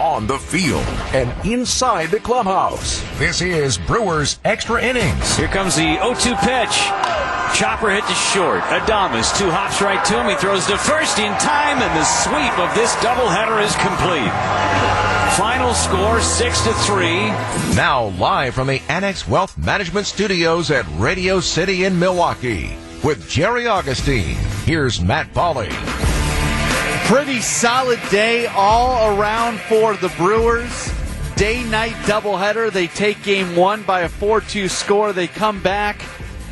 on the field, and inside the clubhouse. This is Brewers Extra Innings. Here comes the 0-2 pitch. Chopper hit to short. Adames, two hops right to him. He throws to first in time, and the sweep of this doubleheader is complete. Final score six to three. Now live from the Annex Wealth Management Studios at Radio City in Milwaukee with Jerry Augustine. Here's Matt Pauley. Pretty solid day all around for the Brewers. Day night doubleheader. They take game one by a 4 2 score. They come back.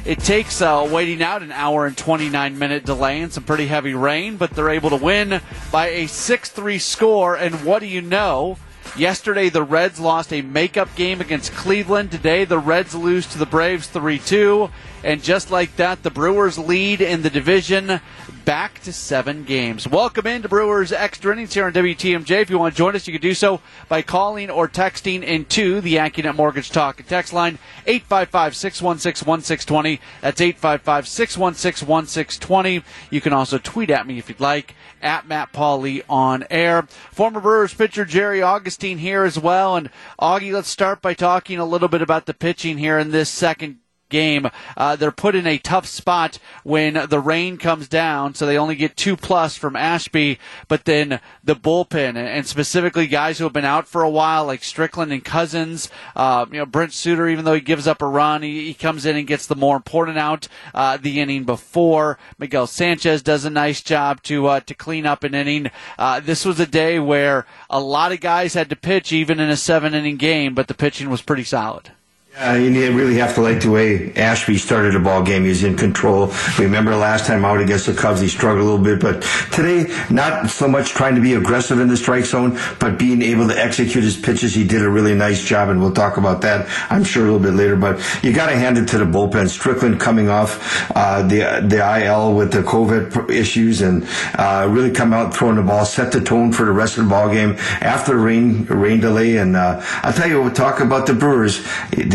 It takes uh, waiting out an hour and 29 minute delay and some pretty heavy rain, but they're able to win by a 6 3 score. And what do you know? Yesterday, the Reds lost a makeup game against Cleveland. Today, the Reds lose to the Braves 3 2. And just like that, the Brewers lead in the division back to seven games. Welcome into Brewers Extra Innings here on WTMJ. If you want to join us, you can do so by calling or texting into the AccuNet Mortgage Talk and text line 855 616 1620. That's 855 616 1620. You can also tweet at me if you'd like at Matt Pauley on air. Former Brewers pitcher Jerry Augustine here as well. And Augie, let's start by talking a little bit about the pitching here in this second game. Uh, they're put in a tough spot when the rain comes down, so they only get two plus from Ashby. But then the bullpen, and specifically guys who have been out for a while, like Strickland and Cousins. Uh, you know, Brent Suter, even though he gives up a run, he, he comes in and gets the more important out uh, the inning before. Miguel Sanchez does a nice job to uh, to clean up an inning. Uh, this was a day where a lot of guys had to pitch, even in a seven inning game, but the pitching was pretty solid. Uh, you really have to like the way Ashby started the ball game. He's in control. Remember last time out against the Cubs, he struggled a little bit, but today, not so much trying to be aggressive in the strike zone, but being able to execute his pitches. He did a really nice job, and we'll talk about that, I'm sure, a little bit later. But you got to hand it to the bullpen. Strickland coming off uh, the the IL with the COVID issues, and uh, really come out throwing the ball, set the tone for the rest of the ball game after the rain rain delay. And uh, I'll tell you, we'll talk about the Brewers.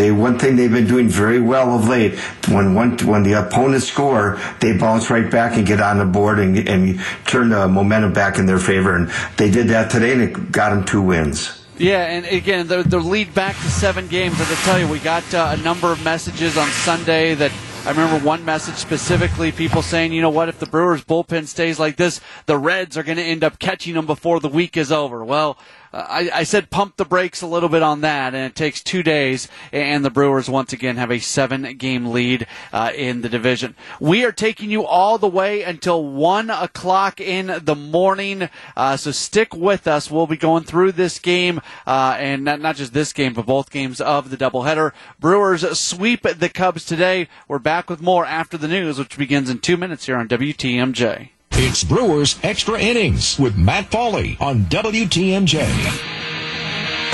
They one thing they've been doing very well of late, when one when the opponents score, they bounce right back and get on the board and, and turn the momentum back in their favor. And they did that today, and it got them two wins. Yeah, and again, the, the lead back to seven games. I tell you, we got uh, a number of messages on Sunday that I remember one message specifically, people saying, you know what, if the Brewers bullpen stays like this, the Reds are going to end up catching them before the week is over. Well, I, I, said pump the brakes a little bit on that, and it takes two days, and the Brewers once again have a seven-game lead uh, in the division. We are taking you all the way until one o'clock in the morning, uh, so stick with us. We'll be going through this game, uh, and not, not just this game, but both games of the doubleheader. Brewers sweep the Cubs today. We're back with more after the news, which begins in two minutes here on WTMJ. It's Brewers Extra Innings with Matt Pauley on WTMJ.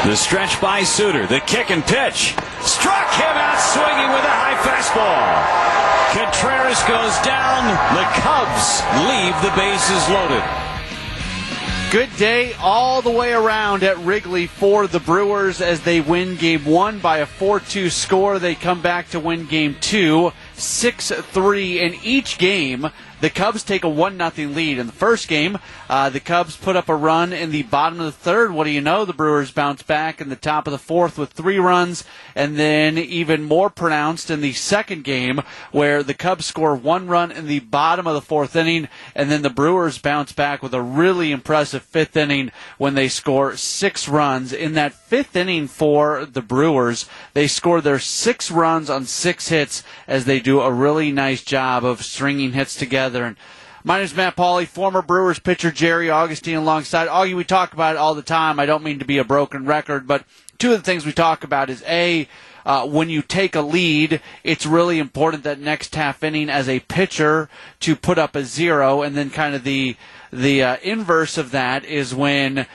The stretch by Suter, the kick and pitch. Struck him out swinging with a high fastball. Contreras goes down. The Cubs leave the bases loaded. Good day all the way around at Wrigley for the Brewers as they win game one by a 4 2 score. They come back to win game two 6 3 in each game. The Cubs take a 1 0 lead. In the first game, uh, the Cubs put up a run in the bottom of the third. What do you know? The Brewers bounce back in the top of the fourth with three runs, and then even more pronounced in the second game, where the Cubs score one run in the bottom of the fourth inning, and then the Brewers bounce back with a really impressive fifth inning when they score six runs. In that fifth inning for the Brewers, they score their six runs on six hits as they do a really nice job of stringing hits together together. And my name is Matt Pauley, former Brewers pitcher Jerry Augustine alongside. Augie, we talk about it all the time. I don't mean to be a broken record, but two of the things we talk about is A, uh, when you take a lead, it's really important that next half inning as a pitcher to put up a zero, and then kind of the the uh, inverse of that is when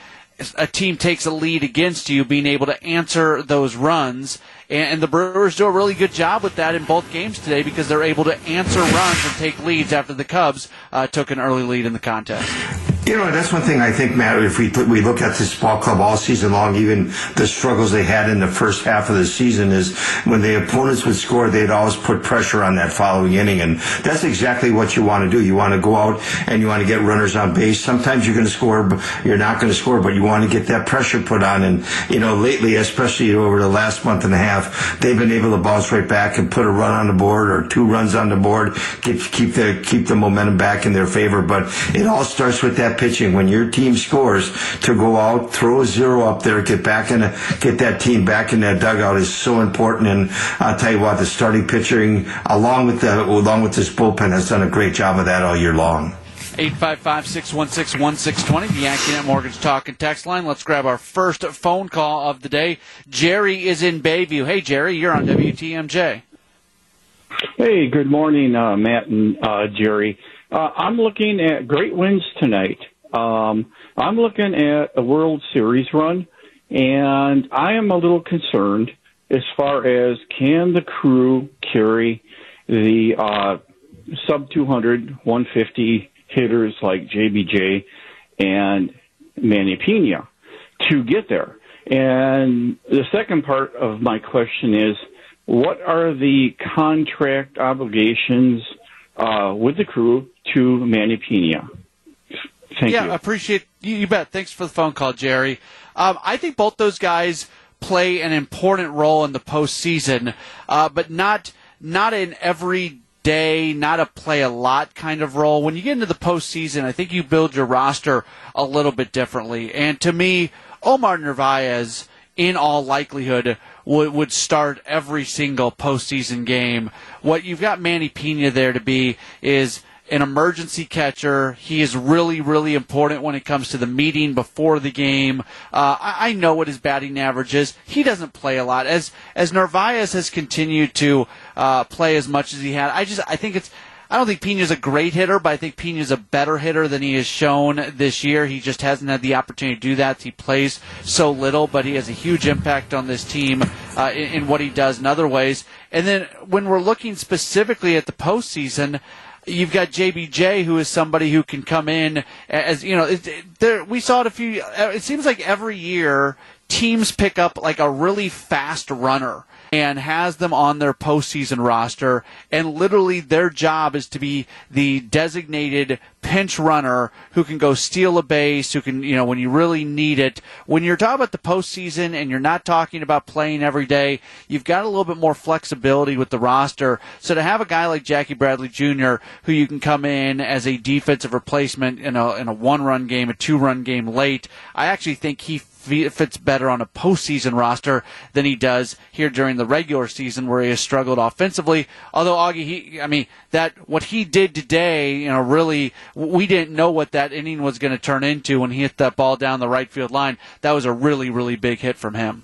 a team takes a lead against you, being able to answer those runs. And, the Brewers do a really good job with that in both games today because they're able to answer runs and take leads after the Cubs uh, took an early lead in the contest. You know, that's one thing I think, Matt. If we we look at this ball club all season long, even the struggles they had in the first half of the season is when the opponents would score, they'd always put pressure on that following inning, and that's exactly what you want to do. You want to go out and you want to get runners on base. Sometimes you're going to score, you're not going to score, but you want to get that pressure put on. And you know, lately, especially over the last month and a half, they've been able to bounce right back and put a run on the board or two runs on the board, keep keep the keep the momentum back in their favor. But it all starts with that pitching. When your team scores, to go out, throw a zero up there, get back in, a, get that team back in that dugout is so important. And I'll tell you what, the starting pitching, along with the along with this bullpen, has done a great job of that all year long. 855-616-1620, the AccuNet Mortgage Talk and Text line. Let's grab our first phone call of the day. Jerry is in Bayview. Hey, Jerry, you're on WTMJ. Hey, good morning, uh, Matt and uh, Jerry. Uh, I'm looking at great wins tonight. Um, I'm looking at a World Series run, and I am a little concerned as far as can the crew carry the uh, sub 200, 150 hitters like JBJ and Manny Pena to get there. And the second part of my question is, what are the contract obligations uh, with the crew to Manny Pena? Thank yeah, you. appreciate you, you. bet. Thanks for the phone call, Jerry. Um, I think both those guys play an important role in the postseason, uh, but not not in every day, not a play a lot kind of role. When you get into the postseason, I think you build your roster a little bit differently. And to me, Omar Narvaez, in all likelihood, would, would start every single postseason game. What you've got Manny Pena there to be is an emergency catcher. He is really, really important when it comes to the meeting before the game. Uh, I, I, know what his batting average is. He doesn't play a lot. As as Narvaez has continued to uh, play as much as he had, I just I think it's. I don't think Pena's a great hitter, but I think Pena's a better hitter than he has shown this year. He just hasn't had the opportunity to do that. He plays so little, but he has a huge impact on this team uh, in, in what he does in other ways. And then when we're looking specifically at the postseason, You've got JBJ, who is somebody who can come in as you know. It, it, there, we saw it a few. It seems like every year teams pick up like a really fast runner and has them on their postseason roster. And literally, their job is to be the designated pinch runner who can go steal a base, who can, you know, when you really need it. When you're talking about the postseason and you're not talking about playing every day, you've got a little bit more flexibility with the roster. So to have a guy like Jackie Bradley Jr., who you can come in as a defensive replacement in a, in a one run game, a two run game late, I actually think he fits better on a postseason roster than he does here during the regular season where he has struggled offensively. Although Augie, he, I mean, that what he did today, you know, really, we didn't know what that inning was going to turn into when he hit that ball down the right field line. That was a really, really big hit from him.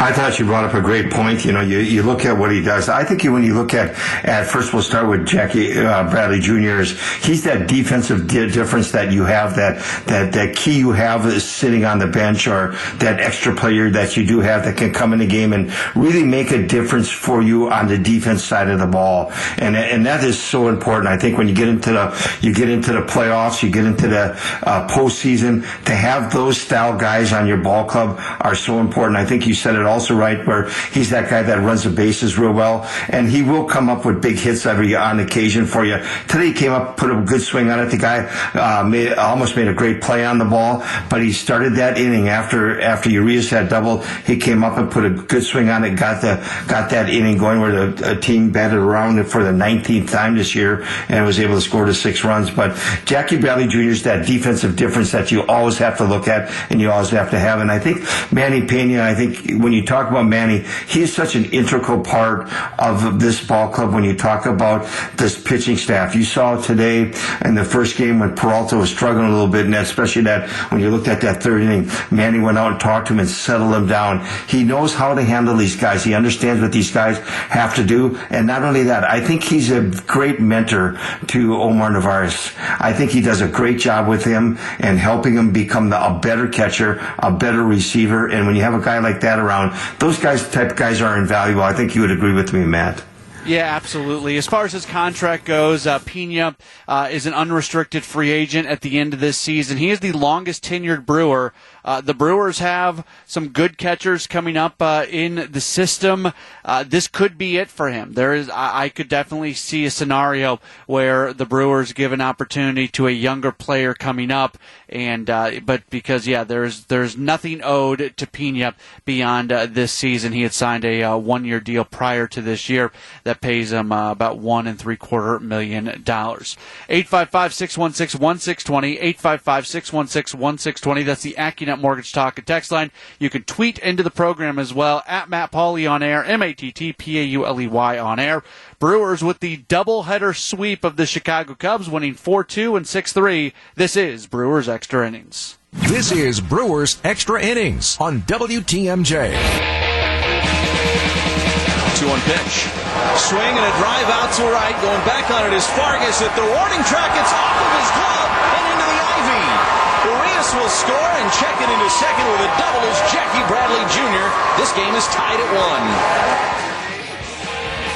I thought you brought up a great point. You know, you, you look at what he does. I think when you look at, at first we'll start with Jackie uh, Bradley Jr. Is he's that defensive di- difference that you have, that, that, that key you have is sitting on the bench or that extra player that you do have that can come in the game and really make a difference for you on the defense side of the ball. And, and that is so important. I think when you get into the, you get into the playoffs, you get into the uh, postseason, to have those style guys on your ball club are so important. I think you said it also right, where he's that guy that runs the bases real well, and he will come up with big hits every on occasion for you. Today he came up, put a good swing on it. The guy uh, made, almost made a great play on the ball, but he started that inning after after Urias had doubled. He came up and put a good swing on it, got the got that inning going where the team batted around it for the 19th time this year and was able to score the six runs. But Jackie Bradley Jr. is that defensive difference that you always have to look at and you always have to have. And I think Manny Pena, I think when you talk about Manny, he's such an integral part of this ball club when you talk about this pitching staff. You saw today in the first game when Peralta was struggling a little bit, and especially that when you looked at that third inning, Manny went out and talked to him and settled him down. He knows how to handle these guys. He understands what these guys have to do. And not only that, I think he's a great mentor to Omar Narvaez. I think he does a great job with him and helping him become the, a better catcher, a better receiver. And when you have a guy like that around, those guys, type guys are invaluable. I think you would agree with me, Matt. Yeah, absolutely. As far as his contract goes, uh, Pena uh, is an unrestricted free agent at the end of this season. He is the longest tenured Brewer. Uh, the Brewers have some good catchers coming up uh, in the system. Uh, this could be it for him. There is, I, I, could definitely see a scenario where the Brewers give an opportunity to a younger player coming up, and uh, but because yeah, there's there's nothing owed to Pena beyond uh, this season. He had signed a uh, one year deal prior to this year that pays him about one and three quarter million dollars. 855 616 1620. 855 616 1620. That's the AccuNet Mortgage Talk and text line. You can tweet into the program as well at Matt Pauley on air, M A T T P A U L E Y on air. Brewers with the doubleheader sweep of the Chicago Cubs, winning 4 2 and 6 3. This is Brewers Extra Innings. This is Brewers Extra Innings on WTMJ. 2 1 pitch. Swing and a drive out to right. Going back on it is Fargas at the warning track. It's off of his glove and into the ivy. Urias will score and check it into second with a double is Jackie Bradley Jr. This game is tied at one.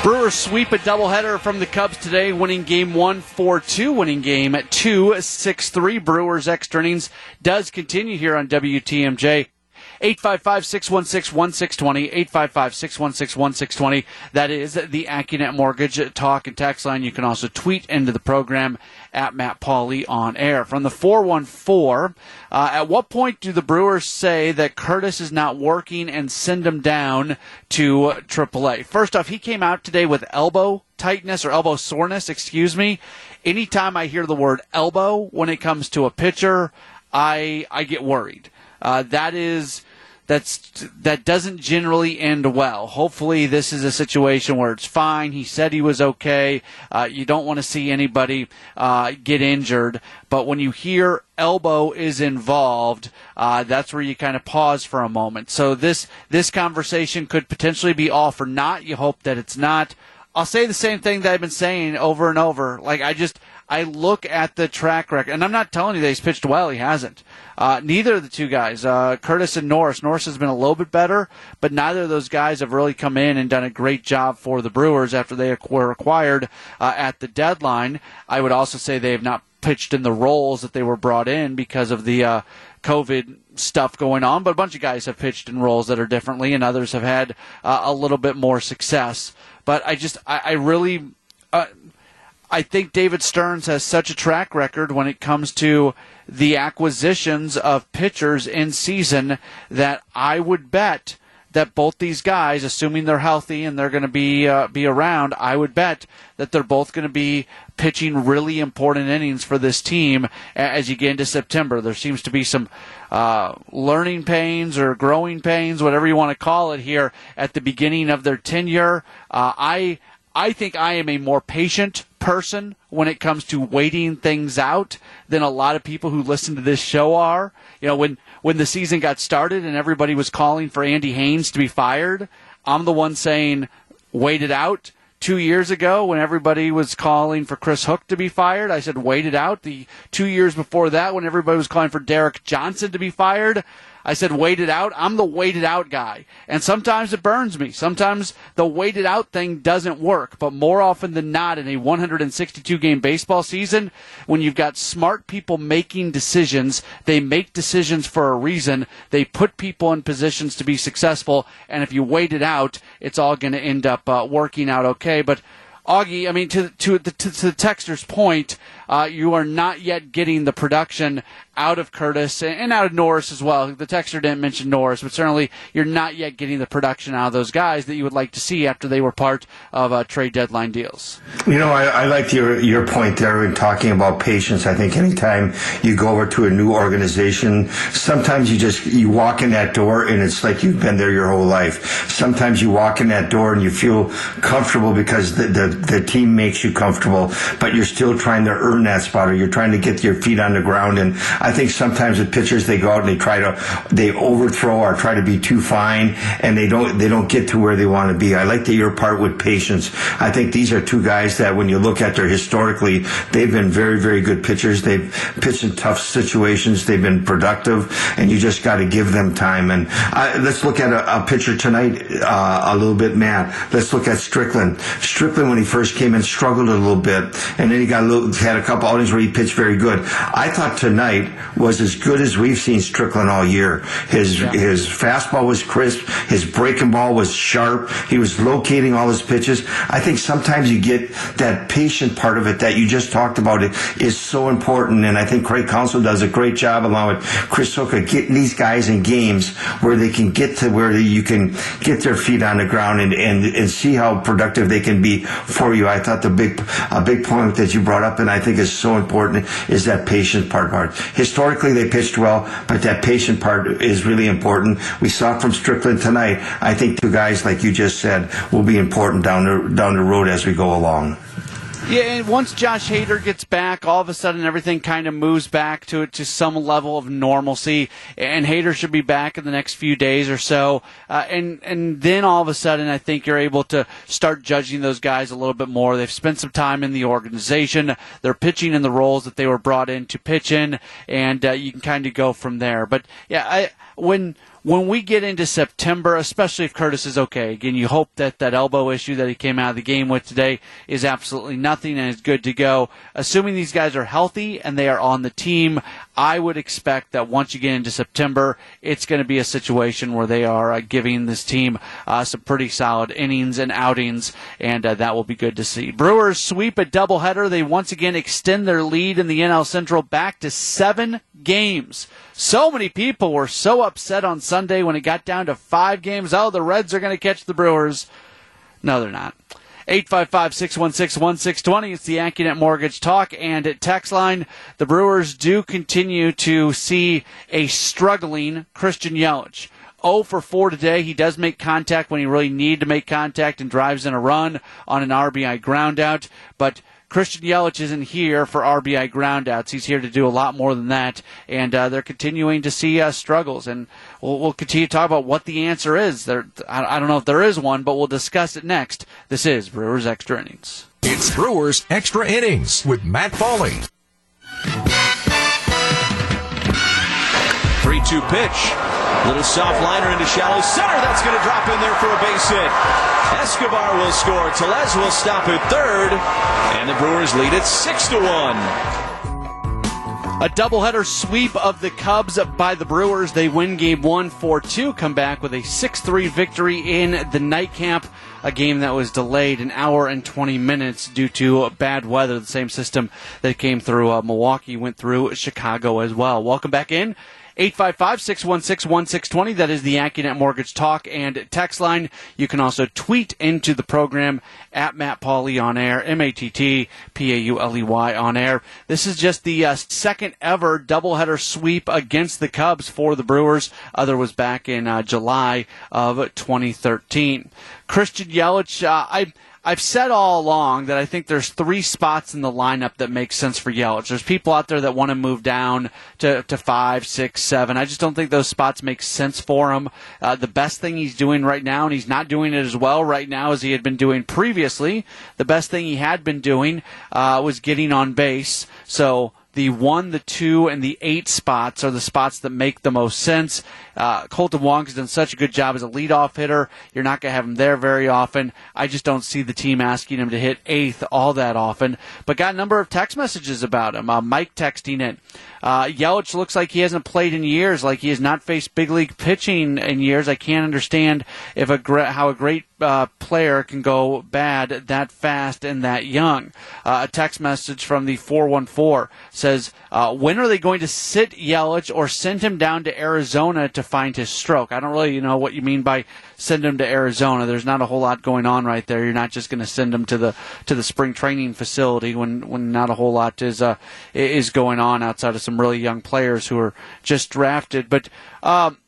Brewers sweep a doubleheader from the Cubs today, winning game one 4 2, winning game two 6 3. Brewers extra innings does continue here on WTMJ. 855 616 1620. 855 616 1620. That is the AccuNet Mortgage talk and Tax line. You can also tweet into the program at Matt Pauley on air. From the 414, uh, at what point do the Brewers say that Curtis is not working and send him down to AAA? First off, he came out today with elbow tightness or elbow soreness, excuse me. Anytime I hear the word elbow when it comes to a pitcher, I I get worried. Uh, that is that's that doesn't generally end well. Hopefully, this is a situation where it's fine. He said he was okay. Uh, you don't want to see anybody uh, get injured, but when you hear elbow is involved, uh, that's where you kind of pause for a moment. So this this conversation could potentially be all for not. You hope that it's not. I'll say the same thing that I've been saying over and over. Like I just I look at the track record, and I'm not telling you that he's pitched well. He hasn't. Uh, neither of the two guys, uh, Curtis and Norris. Norris has been a little bit better, but neither of those guys have really come in and done a great job for the Brewers after they were acquired uh, at the deadline. I would also say they have not pitched in the roles that they were brought in because of the uh, COVID stuff going on, but a bunch of guys have pitched in roles that are differently, and others have had uh, a little bit more success. But I just, I, I really, uh, I think David Stearns has such a track record when it comes to the acquisitions of pitchers in season that I would bet that both these guys, assuming they're healthy and they're going to be uh, be around, I would bet that they're both going to be pitching really important innings for this team as you get into September. There seems to be some uh, learning pains or growing pains, whatever you want to call it, here at the beginning of their tenure. Uh, I I think I am a more patient person when it comes to waiting things out than a lot of people who listen to this show are. You know, when when the season got started and everybody was calling for Andy Haines to be fired, I'm the one saying wait it out. Two years ago, when everybody was calling for Chris Hook to be fired, I said wait it out. The two years before that, when everybody was calling for Derek Johnson to be fired, I said wait it out. I'm the waited out guy. And sometimes it burns me. Sometimes the waited out thing doesn't work. But more often than not in a 162 game baseball season, when you've got smart people making decisions, they make decisions for a reason. They put people in positions to be successful. And if you wait it out, it's all going to end up uh, working out okay. But Augie, I mean, to to the, to, to the texter's point, uh, you are not yet getting the production out of Curtis and out of Norris as well. The texter didn't mention Norris, but certainly you're not yet getting the production out of those guys that you would like to see after they were part of uh, trade deadline deals. You know, I, I liked your your point there in talking about patience. I think anytime you go over to a new organization, sometimes you just you walk in that door and it's like you've been there your whole life. Sometimes you walk in that door and you feel comfortable because the the, the team makes you comfortable, but you're still trying to earn earn that spot or you're trying to get your feet on the ground. And I think sometimes with pitchers, they go out and they try to, they overthrow or try to be too fine and they don't, they don't get to where they want to be. I like that you're part with patience. I think these are two guys that when you look at their historically, they've been very, very good pitchers. They've pitched in tough situations. They've been productive and you just got to give them time. And let's look at a, a pitcher tonight uh, a little bit, Matt. Let's look at Strickland. Strickland, when he first came in, struggled a little bit, and then he got a little, had a couple outings where he pitched very good. I thought tonight was as good as we've seen Strickland all year. His yeah. his fastball was crisp. His breaking ball was sharp. He was locating all his pitches. I think sometimes you get that patient part of it that you just talked about. It is so important, and I think Craig Counsell does a great job along with Chris Hooker getting these guys in games where they can get to where you can get their feet on the ground and, and, and see how productive they can be for you. I thought the big, a big point that you brought up and I think is so important is that patient part part. Historically, they pitched well, but that patient part is really important. We saw from Strickland tonight. I think two guys, like you just said, will be important down the, down the road as we go along. Yeah, and once Josh Hader gets back, all of a sudden everything kind of moves back to to some level of normalcy, and Hader should be back in the next few days or so, uh, and and then all of a sudden I think you're able to start judging those guys a little bit more. They've spent some time in the organization, they're pitching in the roles that they were brought in to pitch in, and uh, you can kind of go from there. But yeah, I when when we get into September, especially if Curtis is okay, again, you hope that that elbow issue that he came out of the game with today is absolutely nothing and is good to go. Assuming these guys are healthy and they are on the team, I would expect that once you get into September, it's going to be a situation where they are uh, giving this team uh, some pretty solid innings and outings, and uh, that will be good to see. Brewers sweep a doubleheader. They once again extend their lead in the NL Central back to seven games. So many people were so upset on Sunday when it got down to five games. Oh, the Reds are going to catch the Brewers. No, they're not. 855 616 1620. It's the AccuNet Mortgage Talk and text line. The Brewers do continue to see a struggling Christian Yelich. 0 for 4 today. He does make contact when he really need to make contact and drives in a run on an RBI groundout, but Christian Yelich isn't here for RBI groundouts. He's here to do a lot more than that, and uh, they're continuing to see uh, struggles. And we'll, we'll, continue to talk about what the answer is. There, I, I don't know if there is one, but we'll discuss it next. This is Brewers Extra Innings. It's Brewers Extra Innings with Matt Pauley. 3 2 pitch. Little soft liner into shallow center. That's going to drop in there for a base hit. Escobar will score. Tellez will stop at third. And the Brewers lead it 6 to 1. A doubleheader sweep of the Cubs by the Brewers. They win game one, 4 2, come back with a 6 3 victory in the nightcap. A game that was delayed an hour and 20 minutes due to bad weather. The same system that came through uh, Milwaukee went through Chicago as well. Welcome back in. 855-616-1620. That is the AccuNet Mortgage Talk and text line. You can also tweet into the program at Matt Pauley on air, M-A-T-T-P-A-U-L-E-Y on air. This is just the uh, second ever doubleheader sweep against the Cubs for the Brewers. Other was back in uh, July of 2013. Christian Yelich, uh, I I've said all along that I think there's three spots in the lineup that make sense for Yelich. There's people out there that want to move down to, to five, six, seven. I just don't think those spots make sense for him. Uh, the best thing he's doing right now, and he's not doing it as well right now as he had been doing previously, the best thing he had been doing uh, was getting on base. So the one, the two, and the eight spots are the spots that make the most sense. Uh, Kolten Wong has done such a good job as a leadoff hitter. You're not going to have him there very often. I just don't see the team asking him to hit eighth all that often. But got a number of text messages about him. Uh, Mike texting it. Uh, Yelich looks like he hasn't played in years, like he has not faced big league pitching in years. I can't understand if a how a great uh, player can go bad that fast and that young. Uh, a text message from the 414 says, uh, "When are they going to sit Yelich or send him down to Arizona to find his stroke?" I don't really know what you mean by send him to Arizona. There's not a whole lot going on right there. You're not just going to send him to the to the spring training facility when when not a whole lot is uh, is going on outside of some really young players who are just drafted. But um,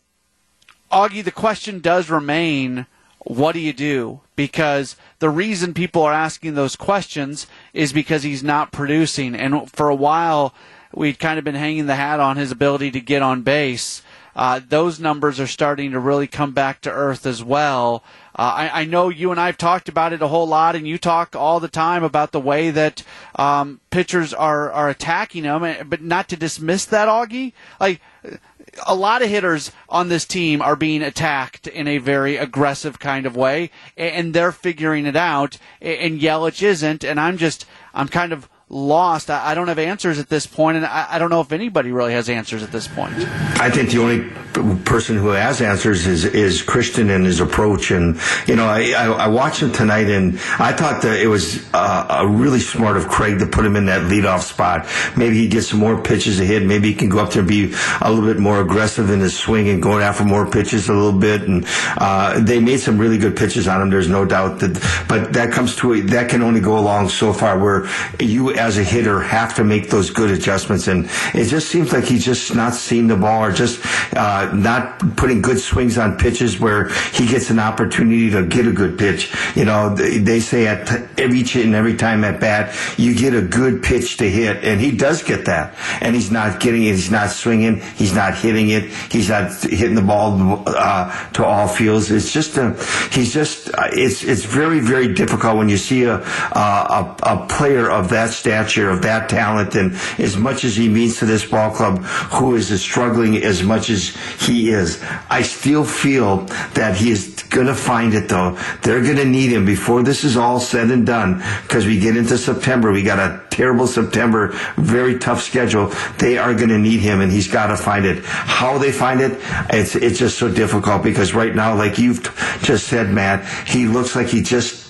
Augie, the question does remain what do you do? Because the reason people are asking those questions is because he's not producing. And for a while, we'd kind of been hanging the hat on his ability to get on base. Uh, those numbers are starting to really come back to earth as well. Uh, I, I, know you and I have talked about it a whole lot, and you talk all the time about the way that um, pitchers are, are attacking them, eh, but not to dismiss that, Augie. Like, a lot of hitters on this team are being attacked in a very aggressive kind of way, and they're figuring it out, and Yelich isn't, and I'm just, I'm kind of lost. I, I don't have answers at this point, and I, I, don't know if anybody really has answers at this point. I think the only person who has answers is is Christian and his approach. And you know, I, I, watched him tonight, and I thought that it was uh, really smart of Craig to put him in that leadoff spot. Maybe he gets some more pitches ahead. Maybe he can go up there and be a little bit more aggressive in his swing and going after more pitches a little bit. And uh, they made some really good pitches on him. There's no doubt that, but that comes to a, that can only go along so far. Where you as a hitter have to make those good adjustments, and it just seems like he's just not seeing the ball or just. Uh, not putting good swings on pitches where he gets an opportunity to get a good pitch. You know, they say at every and every time at bat, you get a good pitch to hit, and he does get that. And he's not getting it. He's not swinging. He's not hitting it. He's not hitting the ball uh, to all fields. It's just a, he's just, it's, it's very, very difficult when you see a, a, a player of that stature, of that talent, and as much as he means to this ball club, who is struggling as much as he is. I still feel that he is going to find it though. They're going to need him before this is all said and done because we get into September. We got a terrible September, very tough schedule. They are going to need him and he's got to find it. How they find it, it's, it's just so difficult because right now, like you've just said, Matt, he looks like he just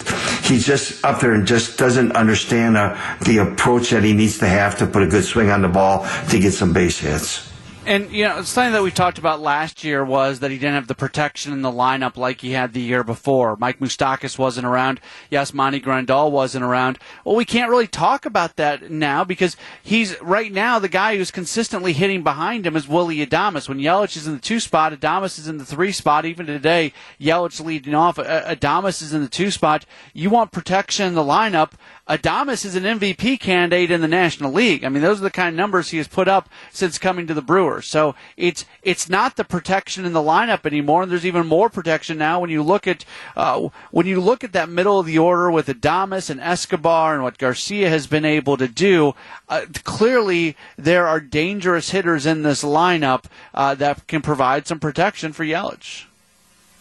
he's just up there and just doesn't understand uh, the approach that he needs to have to put a good swing on the ball to get some base hits. And you know, something that we talked about last year was that he didn't have the protection in the lineup like he had the year before. Mike Moustakas wasn't around. Yasmani Grandal wasn't around. Well, we can't really talk about that now because he's right now the guy who's consistently hitting behind him is Willie Adames. When Yelich is in the two spot, Adames is in the three spot. Even today, Yelich leading off. Uh, Adames is in the two spot. You want protection in the lineup. Adames is an MVP candidate in the National League. I mean, those are the kind of numbers he has put up since coming to the Brewers. So it's it's not the protection in the lineup anymore, and there's even more protection now when you look at uh, when you look at that middle of the order with Adames and Escobar and what Garcia has been able to do. Uh, clearly, there are dangerous hitters in this lineup uh, that can provide some protection for Yelich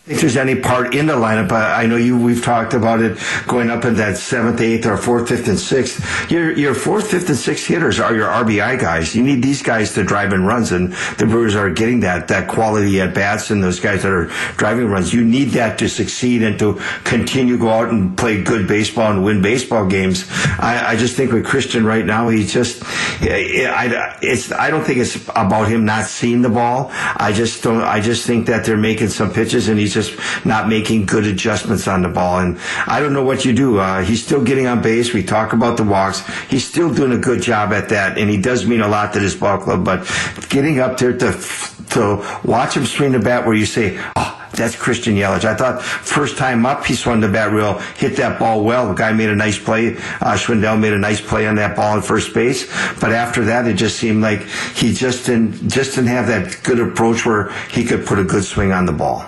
think there's any part in the lineup. I know you. We've talked about it going up in that seventh, eighth, or fourth, fifth, and sixth. Your your fourth, fifth, and sixth hitters are your RBI guys. You need these guys to drive in runs, and the Brewers are getting that that quality at bats and those guys that are driving runs. You need that to succeed and to continue go out and play good baseball and win baseball games. I, I just think with Christian right now, he just eh, I it's I don't think it's about him not seeing the ball. I just don't. I just think that they're making some pitches and he's just not making good adjustments on the ball. And I don't know what you do. Uh, he's still getting on base. We talk about the walks. He's still doing a good job at that, and he does mean a lot to this ball club. But getting up there to to watch him swing the bat, where you say, "Oh." That's Christian Yelich. I thought first time up, he swung the bat real, hit that ball well. The guy made a nice play. Uh, Schwindel made a nice play on that ball in first base. But after that, it just seemed like he just didn't, just didn't have that good approach where he could put a good swing on the ball.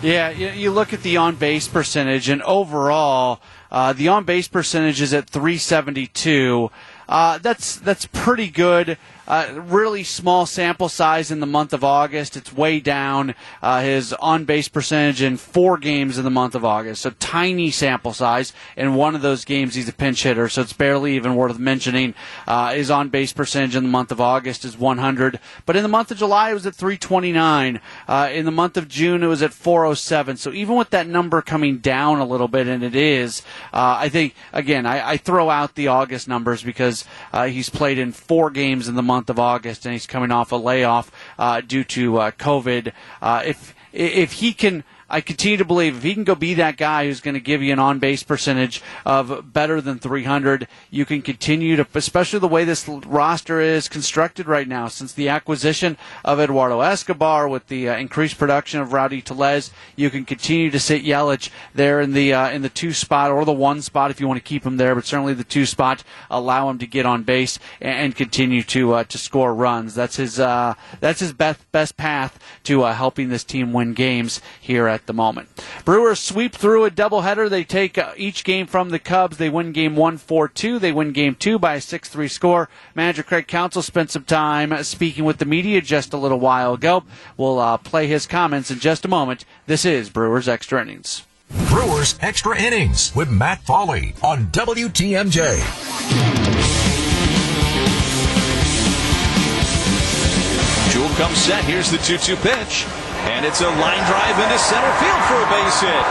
Yeah, you look at the on base percentage, and overall, uh, the on base percentage is at 372. Uh, that's that's pretty good. Uh, really small sample size in the month of August. It's way down uh, his on base percentage in four games in the month of August. So tiny sample size. In one of those games, he's a pinch hitter, so it's barely even worth mentioning. Uh, his on base percentage in the month of August is 100, but in the month of July, it was at 329. Uh, in the month of June, it was at 407. So even with that number coming down a little bit, and it is, uh, I think again, I, I, throw out the August numbers because uh, he's played in four games in the month month of August, and he's coming off a layoff uh, due to uh, COVID. Uh, if if he can I continue to believe if he can go be that guy who's going to give you an on base percentage of better than 300, you can continue to, especially the way this roster is constructed right now, since the acquisition of Eduardo Escobar with the uh, increased production of Rowdy Tellez, you can continue to sit Yelich there in the uh, in the two spot or the one spot if you want to keep him there, but certainly the two spot allow him to get on base and, and continue to uh, to score runs. That's his uh, that's his best best path to uh, helping this team win games here at the moment. Brewers sweep through a doubleheader. They take uh, each game from the Cubs. They win game one, four, two. They win game two by a 6 3 score. Manager Craig Counsell spent some time speaking with the media just a little while ago. We'll uh, play his comments in just a moment. This is Brewers Extra Innings. Brewers Extra Innings with Matt Pauley on WTMJ. Jewell comes set. Here's the 2 2 pitch. And it's a line drive into center field for a base hit.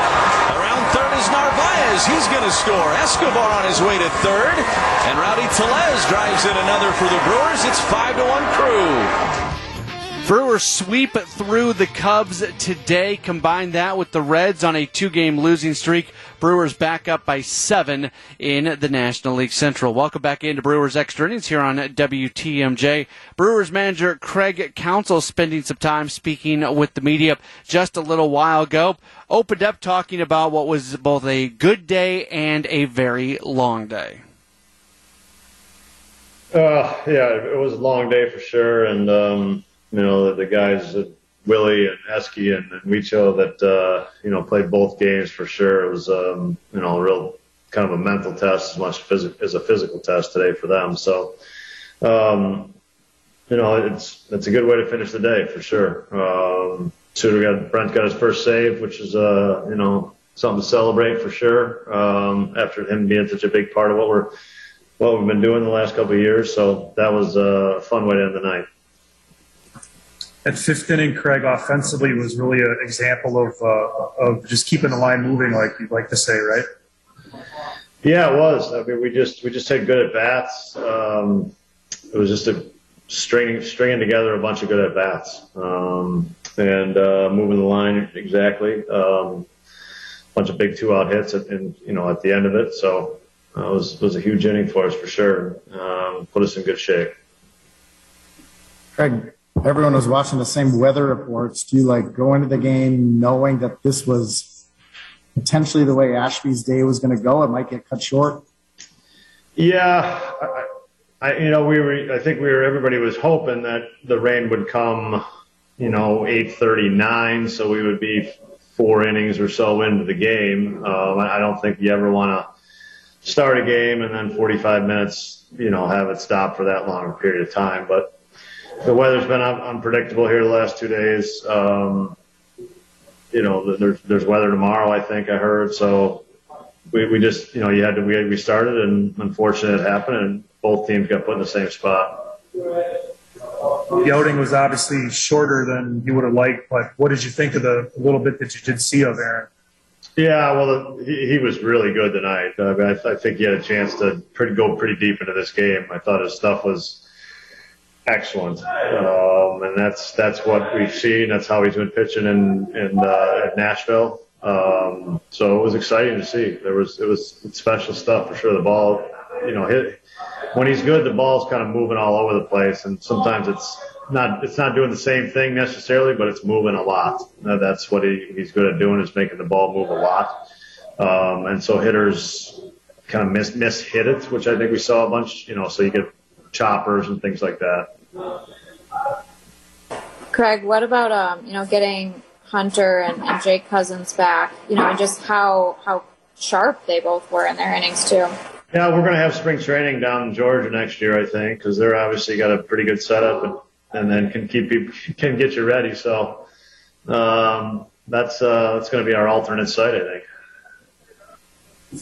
Around third is Narvaez. He's going to score. Escobar on his way to third. And Rowdy Tellez drives in another for the Brewers. It's 5 to 1 crew. Brewers sweep through the Cubs today. Combine that with the Reds on a two game losing streak. Brewers back up by seven in the National League Central. Welcome back into Brewers Extra Innings here on WTMJ. Brewers manager Craig Counsell spending some time speaking with the media just a little while ago. Opened up talking about what was both a good day and a very long day. Uh, yeah, it was a long day for sure, and um, you know, the, the guys, uh, Willie and Esky and, and Wicho that, uh, you know, played both games for sure. It was, um, you know, a real kind of a mental test as much phys- as a physical test today for them. So, um, you know, it's, it's a good way to finish the day for sure. Um, Suter got, Brent got his first save, which is, uh, you know, something to celebrate for sure. Um, after him being such a big part of what we're, what we've been doing the last couple of years. So that was a fun way to end the night that fifth inning, Craig, offensively was really an example of uh, of just keeping the line moving, like you'd like to say, right? Yeah, it was. I mean, we just we just had good at bats. Um, it was just a stringing stringing together a bunch of good at bats um, and uh, moving the line exactly. Um, a bunch of big two out hits, at, and you know at the end of it. So uh, it was was a huge inning for us for sure. Um, put us in good shape. Craig, everyone was watching the same weather reports. Do you like go into the game knowing that this was potentially the way Ashby's day was going to go? It might get cut short. Yeah, I, I, you know, we were. I think we were. Everybody was hoping that the rain would come, you know, eight thirty nine, so we would be four innings or so into the game. Um, I don't think you ever want to start a game and then 45 minutes, you know, have it stop for that long period of time. But the weather's been un- unpredictable here the last two days. Um, you know, there's there's weather tomorrow. I think I heard. So we we just you know you had to we we started and unfortunately it happened and both teams got put in the same spot. The outing was obviously shorter than you would have liked, but what did you think of the little bit that you did see of Aaron? Yeah, well, he, he was really good tonight. I, mean, I, I think he had a chance to pretty, go pretty deep into this game. I thought his stuff was excellent. Um, and that's that's what we've seen. That's how he's been pitching in in uh, at Nashville. Um, so it was exciting to see. There was it was special stuff for sure. The ball, you know, hit when he's good, the ball's kind of moving all over the place, and sometimes it's not it's not doing the same thing necessarily, but it's moving a lot. That's what he, he's good at doing is making the ball move a lot. Um, and so hitters kind of miss miss hit it, which I think we saw a bunch. You know, so you get choppers and things like that. Craig, what about um, you know getting Hunter and, and Jake Cousins back? You know, and just how how sharp they both were in their innings too. Yeah, we're going to have spring training down in Georgia next year, I think, because they're obviously got a pretty good setup and, and then can keep you, can get you ready. So um, that's uh, that's going to be our alternate site, I think.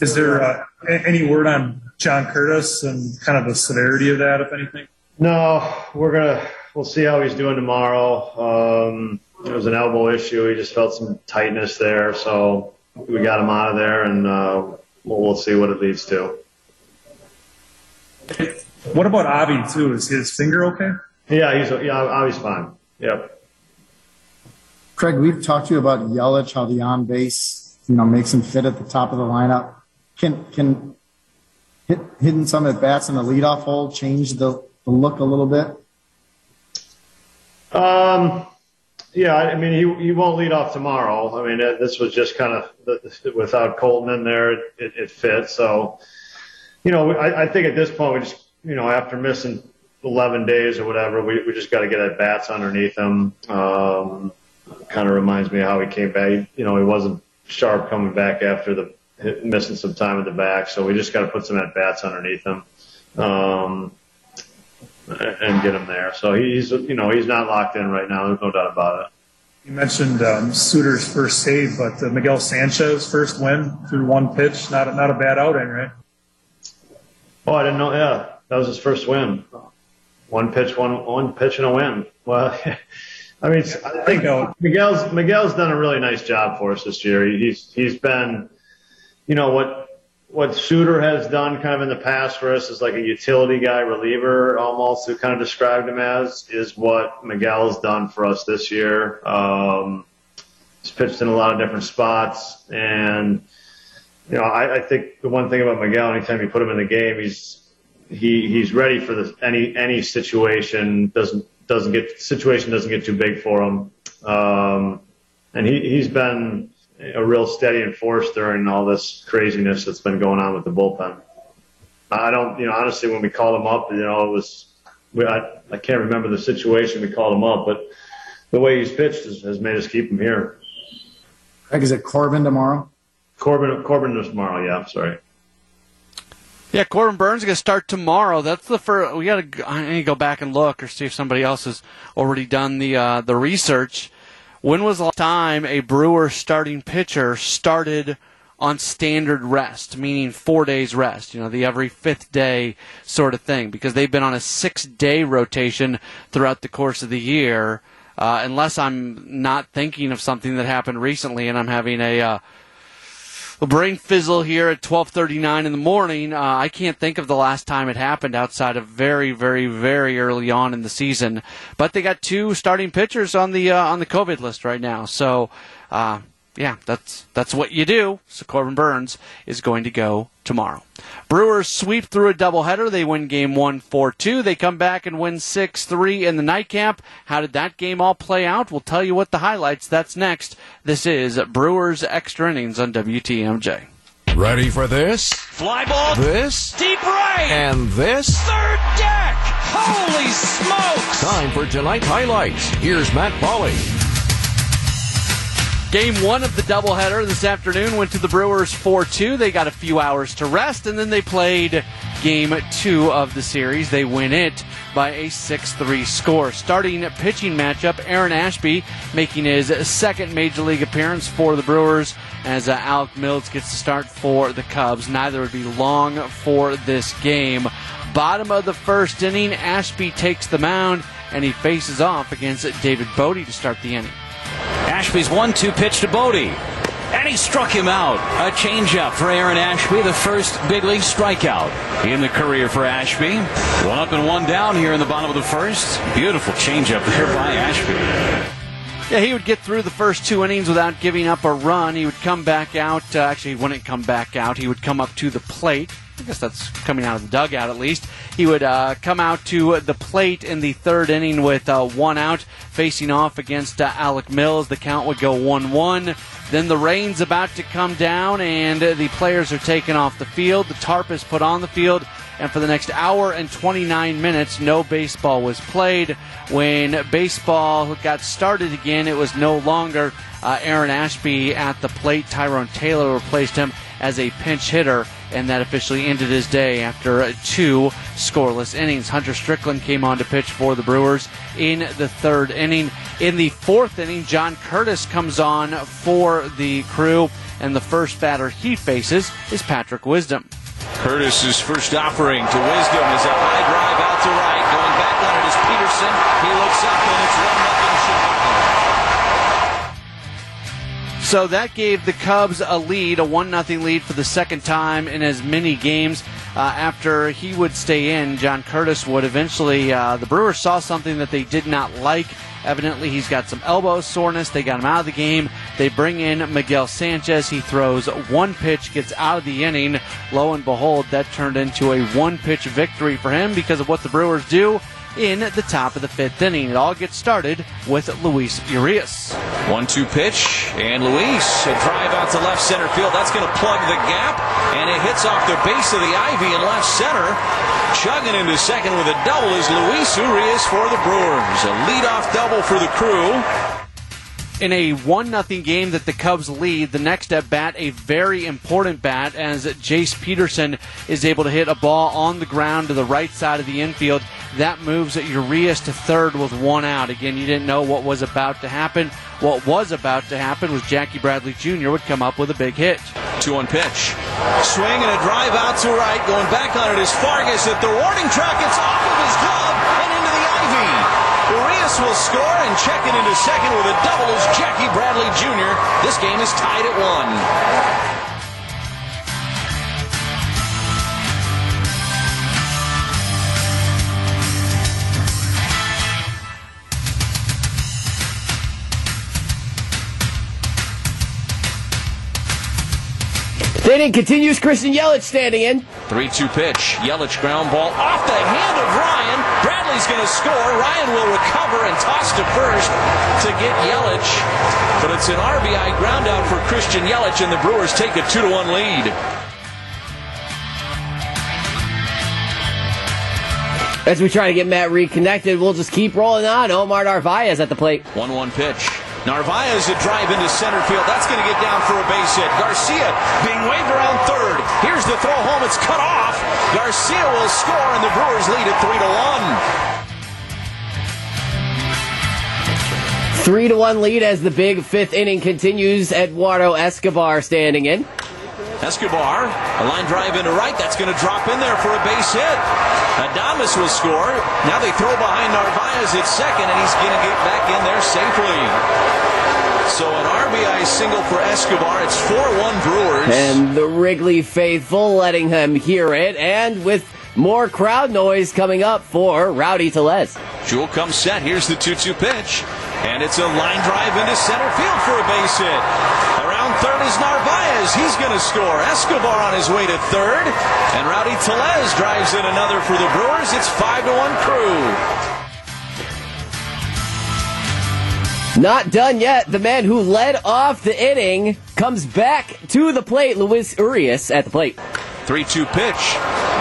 Is there uh, any word on John Curtis and kind of the severity of that, if anything? No, we're gonna we'll see how he's doing tomorrow. Um, it was an elbow issue. He just felt some tightness there, so we got him out of there, and uh, we'll, we'll see what it leads to. What about Avi too? Is his finger okay? Yeah, he's yeah, Avi's fine. Yep. Craig, we've talked to you about Yelich, how the on base, you know, makes him fit at the top of the lineup. Can can hit, hitting some at bats in the leadoff hole change the, the look a little bit? Um, yeah, I mean, he he won't lead off tomorrow. I mean, uh, this was just kind of without Kolten in there, it, it fits. So, you know, I, I think at this point we just, you know, after missing 11 days or whatever, we we just got to get at bats underneath him. Um, kind of reminds me of how he came back. You know, he wasn't sharp coming back after the missing some time at the back, so we just got to put some at bats underneath him. Um, and get him there. So he's, you know, he's not locked in right now. There's no doubt about it. You mentioned um, Suter's first save, but uh, Miguel Sanchez first win through one pitch. Not a, not a bad outing, right? Oh, I didn't know. Yeah, that was his first win. One pitch, one one pitch and a win. Well, I mean, I think Miguel's Miguel's done a really nice job for us this year. He's he's been, you know, what what Suter has done kind of in the past for us is like a utility guy reliever almost who kind of described him as is what Miguel's done for us this year. Um, he's pitched in a lot of different spots and you know, I, I think the one thing about Miguel, anytime you put him in the game, he's he he's ready for the any any situation doesn't doesn't get situation doesn't get too big for him. Um, and he he's been a real steady force during all this craziness that's been going on with the bullpen. I don't, you know, honestly, when we called him up, you know, it was, we, I, I can't remember the situation we called him up, but the way he's pitched has, has made us keep him here. Greg, is it Corbin tomorrow? Corbin, Corbin tomorrow. Yeah, I'm sorry. Yeah, Corbin Burnes is going to start tomorrow. That's the first. We got to. I need to go back and look or see if somebody else has already done the uh, the research. When was the last time a Brewer starting pitcher started on standard rest, meaning four days rest, you know, the every fifth day sort of thing, because they've been on a six day rotation throughout the course of the year. Uh, unless I'm not thinking of something that happened recently and I'm having a uh, a brain fizzle here at 12:39 in the morning. Uh, I can't think of the last time it happened outside of very, very, very early on in the season. But they got two starting pitchers on the uh, on the COVID list right now, so. Uh, yeah, that's that's what you do. So Corbin Burnes is going to go tomorrow. Brewers sweep through a doubleheader. They win game one, four, two. They come back and win six, three in the nightcap. How did that game all play out? We'll tell you what the highlights. That's next. This is Brewers extra innings on WTMJ. Ready for this? Fly ball. This? Deep right. And this? Third deck. Holy smokes. Time for tonight's highlights. Here's Matt Pauley. Game one of the doubleheader this afternoon went to the Brewers 4 2. They got a few hours to rest, and then they played game two of the series. They win it by a 6 3 score. Starting pitching matchup, Aaron Ashby making his second major league appearance for the Brewers as uh, Alec Mills gets to start for the Cubs. Neither would be long for this game. Bottom of the first inning, Ashby takes the mound and he faces off against David Bote to start the inning. Ashby's one-two pitch to Bote. And he struck him out. A changeup for Aaron Ashby, the first big league strikeout in the career for Ashby. One up and one down here in the bottom of the first. Beautiful changeup there by Ashby. Yeah, he would get through the first two innings without giving up a run. He would come back out. Uh, actually, he wouldn't come back out. He would come up to the plate. I guess that's coming out of the dugout at least. He would uh, come out to the plate in the third inning with uh, one out, facing off against uh, Alec Mills. The count would go 1 1. Then the rain's about to come down, and the players are taken off the field. The tarp is put on the field, and for the next hour and 29 minutes, no baseball was played. When baseball got started again, it was no longer uh, Aaron Ashby at the plate. Tyrone Taylor replaced him as a pinch hitter, and that officially ended his day after two scoreless innings. Hunter Strickland came on to pitch for the Brewers in the third inning. In the fourth inning, John Curtis comes on for the crew, and the first batter he faces is Patrick Wisdom. Curtis's first offering to Wisdom is a high drive out to right. Going back on it is Peterson. He looks up and it's 1 nothing Chicago. So that gave the Cubs a lead, a 1 0 lead for the second time in as many games. Uh, after he would stay in, John Curtis would eventually. Uh, the Brewers saw something that they did not like Evidently, he's got some elbow soreness. They got him out of the game. They bring in Miguel Sanchez. He throws one pitch, gets out of the inning. Lo and behold, that turned into a one pitch victory for him because of what the Brewers do in the top of the fifth inning. It all gets started with Luis Urias. One two pitch, and Luis, a drive out to left center field. That's going to plug the gap, and it hits off the base of the ivy in left center. Chugging into second with a double is Luis Urias for the Brewers. A leadoff double for the crew in a 1 0 game that the Cubs lead, the next at bat, a very important bat, as Jace Peterson is able to hit a ball on the ground to the right side of the infield. That moves Urias to third with one out. Again, you didn't know what was about to happen. What was about to happen was Jackie Bradley Jr. would come up with a big hit. 2 1 pitch. Swing and a drive out to right. Going back on it is Vargas at the warning track. It's off of his glove Urias will score and check it into second with a double is Jackie Bradley Jr. This game is tied at one. Inning continues. Christian Yelich standing in. 3 2 pitch. Yelich ground ball off the hand of Ryan. Bradley's going to score. Ryan will recover and toss to first to get Yelich. But it's an RBI ground out for Christian Yelich, and the Brewers take a 2 to 1 lead. As we try to get Matt reconnected, we'll just keep rolling on. Omar Narvaez at the plate. 1 1 pitch. Narvaez a drive into center field. That's going to get down for a base hit. Garcia being waved around third. Here's the throw home. It's cut off. Garcia will score, and the Brewers lead at three to one. Three to one lead as the big fifth inning continues. Eduardo Escobar standing in. Escobar, a line drive into right. That's going to drop in there for a base hit. Adames will score. Now they throw behind Narvaez at second, and he's going to get back in there safely. So an RBI single for Escobar. It's 4-1 Brewers. And the Wrigley faithful letting him hear it, and with more crowd noise coming up for Rowdy Tellez. Jewell comes set. Here's the 2-2 pitch. And it's a line drive into center field for a base hit. Around third is Narvaez. He's going to score. Escobar on his way to third. And Rowdy Tellez drives in another for the Brewers. It's 5 to 1 crew. Not done yet. The man who led off the inning comes back to the plate. Luis Urias at the plate. 3 2 pitch.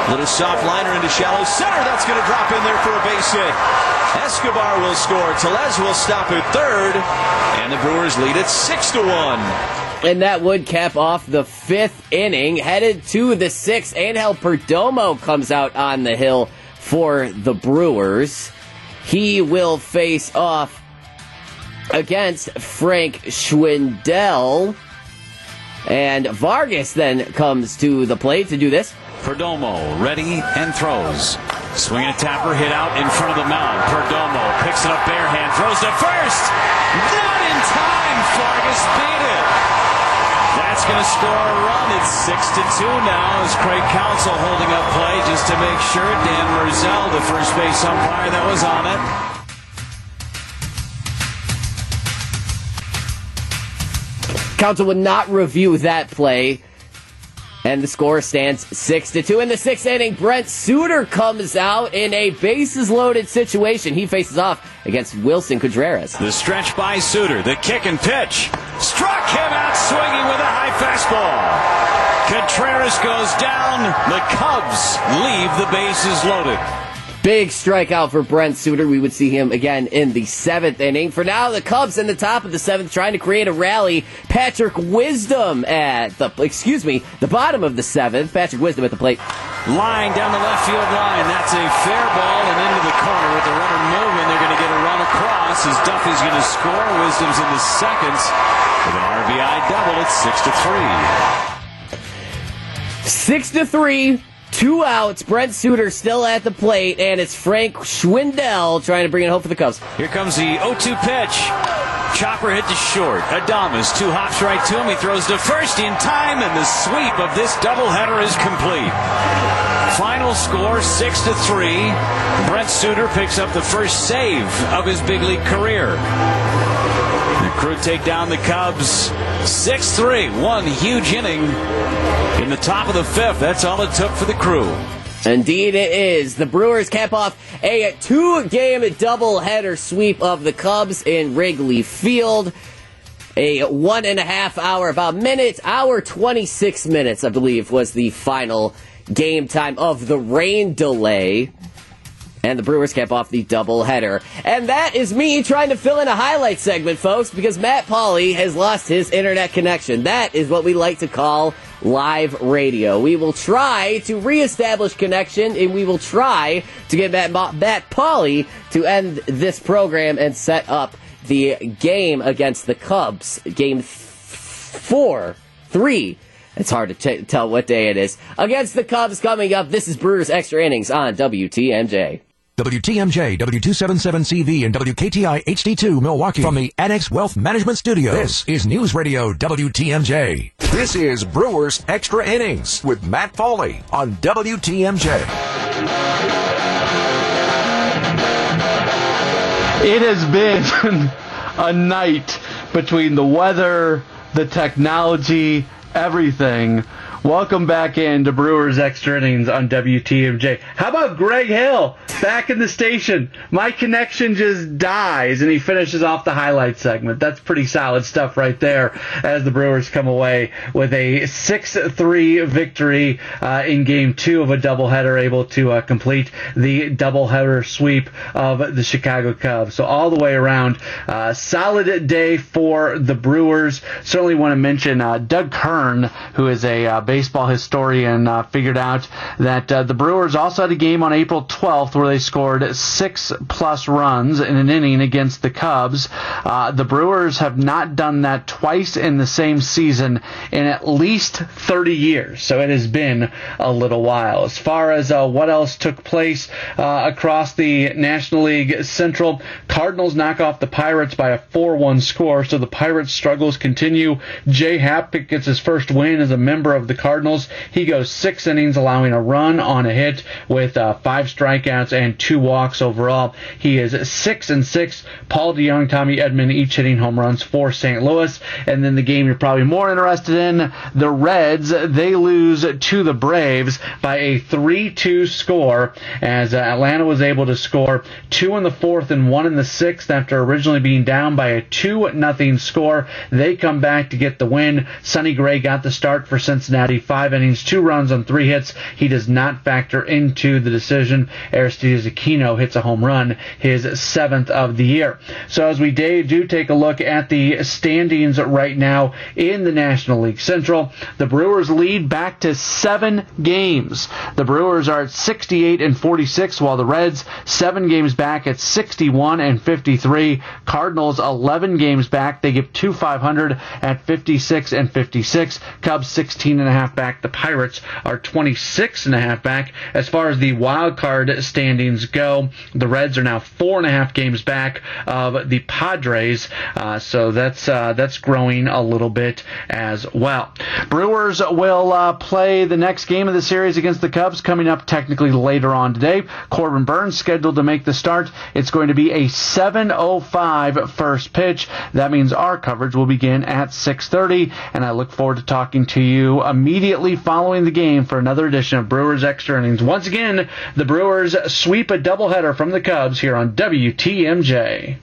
Little soft liner into shallow center. That's going to drop in there for a base hit. Escobar will score. Tellez will stop at third. And the Brewers lead it 6 to 1. And that would cap off the fifth inning. Headed to the sixth, Angel Perdomo comes out on the hill for the Brewers. He will face off against Frank Schwindel. And Vargas then comes to the plate to do this. Perdomo ready and throws. Swinging a tapper, hit out in front of the mound. Perdomo picks it up bare hand, throws to first. Not in time. Vargas beat it. That's going to score a run. It's six to two now. As Craig Counsell holding up play just to make sure Dan Merzel, the first base umpire that was on it, Counsell would not review that play. And the score stands 6 to 2. In the sixth inning, Brent Suter comes out in a bases loaded situation. He faces off against Willson Contreras. The stretch by Suter, the kick and pitch. Struck him out swinging with a high fastball. Contreras goes down. The Cubs leave the bases loaded. Big strikeout for Brent Suter. We would see him again in the seventh inning. For now, the Cubs in the top of the seventh trying to create a rally. Patrick Wisdom at the, excuse me, the bottom of the seventh. Patrick Wisdom at the plate. Line down the left field line. That's a fair ball and into the corner with the runner moving. They're going to get a run across as Duffy's going to score. Wisdom's in the seconds with an RBI double. It's six to three. Six to three. Two outs. Brent Suter still at the plate, and it's Frank Schwindel trying to bring it home for the Cubs. Here comes the 0 2 pitch. Chopper hit to short. Adames, two hops right to him. He throws to first in time, and the sweep of this doubleheader is complete. Final score six to three. Brent Suter picks up the first save of his big league career. Crew take down the Cubs 6 3. One huge inning in the top of the fifth. That's all it took for the crew. Indeed, it is. The Brewers cap off a two game doubleheader sweep of the Cubs in Wrigley Field. A one and a half hour, about minute, hour 26 minutes, I believe, was the final game time of the rain delay. And the Brewers cap off the doubleheader. And that is me trying to fill in a highlight segment, folks, because Matt Pauley has lost his internet connection. That is what we like to call live radio. We will try to reestablish connection, and we will try to get Matt, Matt Pauley to end this program and set up the game against the Cubs. Game th- four, three. It's hard to t- tell what day it is. Against the Cubs coming up. This is Brewers Extra Innings on WTMJ. WTMJ, W277CV, and WKTI HD2 Milwaukee from the Annex Wealth Management Studio. This is News Radio WTMJ. This is Brewers Extra Innings with Matt Pauley on WTMJ. It has been a night between the weather, the technology, everything. Welcome back into Brewers Extra Innings on WTMJ. How about Greg Hill back in the station? My connection just dies, and he finishes off the highlight segment. That's pretty solid stuff right there as the Brewers come away with a 6 3 victory uh, in game two of a doubleheader, able to uh, complete the doubleheader sweep of the Chicago Cubs. So, all the way around, uh, solid day for the Brewers. Certainly want to mention uh, Doug Kern, who is a uh, baseball historian uh, figured out that uh, the Brewers also had a game on April 12th where they scored six plus runs in an inning against the Cubs. Uh, the Brewers have not done that twice in the same season in at least 30 years, so it has been a little while. As far as uh, what else took place uh, across the National League Central, Cardinals knock off the Pirates by a 4-1 score, so the Pirates struggles continue. Jay Happ gets his first win as a member of the Cardinals. He goes six innings, allowing a run on a hit with uh, five strikeouts and two walks overall. He is six and six. Paul DeJong, Tommy Edman, each hitting home runs for St. Louis. And then the game you're probably more interested in, the Reds. They lose to the Braves by a 3-2 score as uh, Atlanta was able to score two in the fourth and one in the sixth after originally being down by a two nothing score. They come back to get the win. Sonny Gray got the start for Cincinnati five innings, two runs on three hits. He does not factor into the decision. Aristides Aquino hits a home run, his seventh of the year. So as we do take a look at the standings right now in the National League Central, the Brewers lead back to seven games. The Brewers are at 68 and 46, while the Reds seven games back at 61 and 53. Cardinals 11 games back. They give two 500 at 56 and 56. Cubs 16 and a half back. The Pirates are 26 and a half back. As far as the wild card standings go, the Reds are now four and a half games back of the Padres. Uh, so that's uh, that's growing a little bit as well. Brewers will uh, play the next game of the series against the Cubs coming up technically later on today. Corbin Burnes scheduled to make the start. It's going to be a 7:05 first pitch. That means our coverage will begin at 6:30, and I look forward to talking to you immediately following the game for another edition of Brewers Extra Innings. Once again, the Brewers sweep a doubleheader from the Cubs here on WTMJ.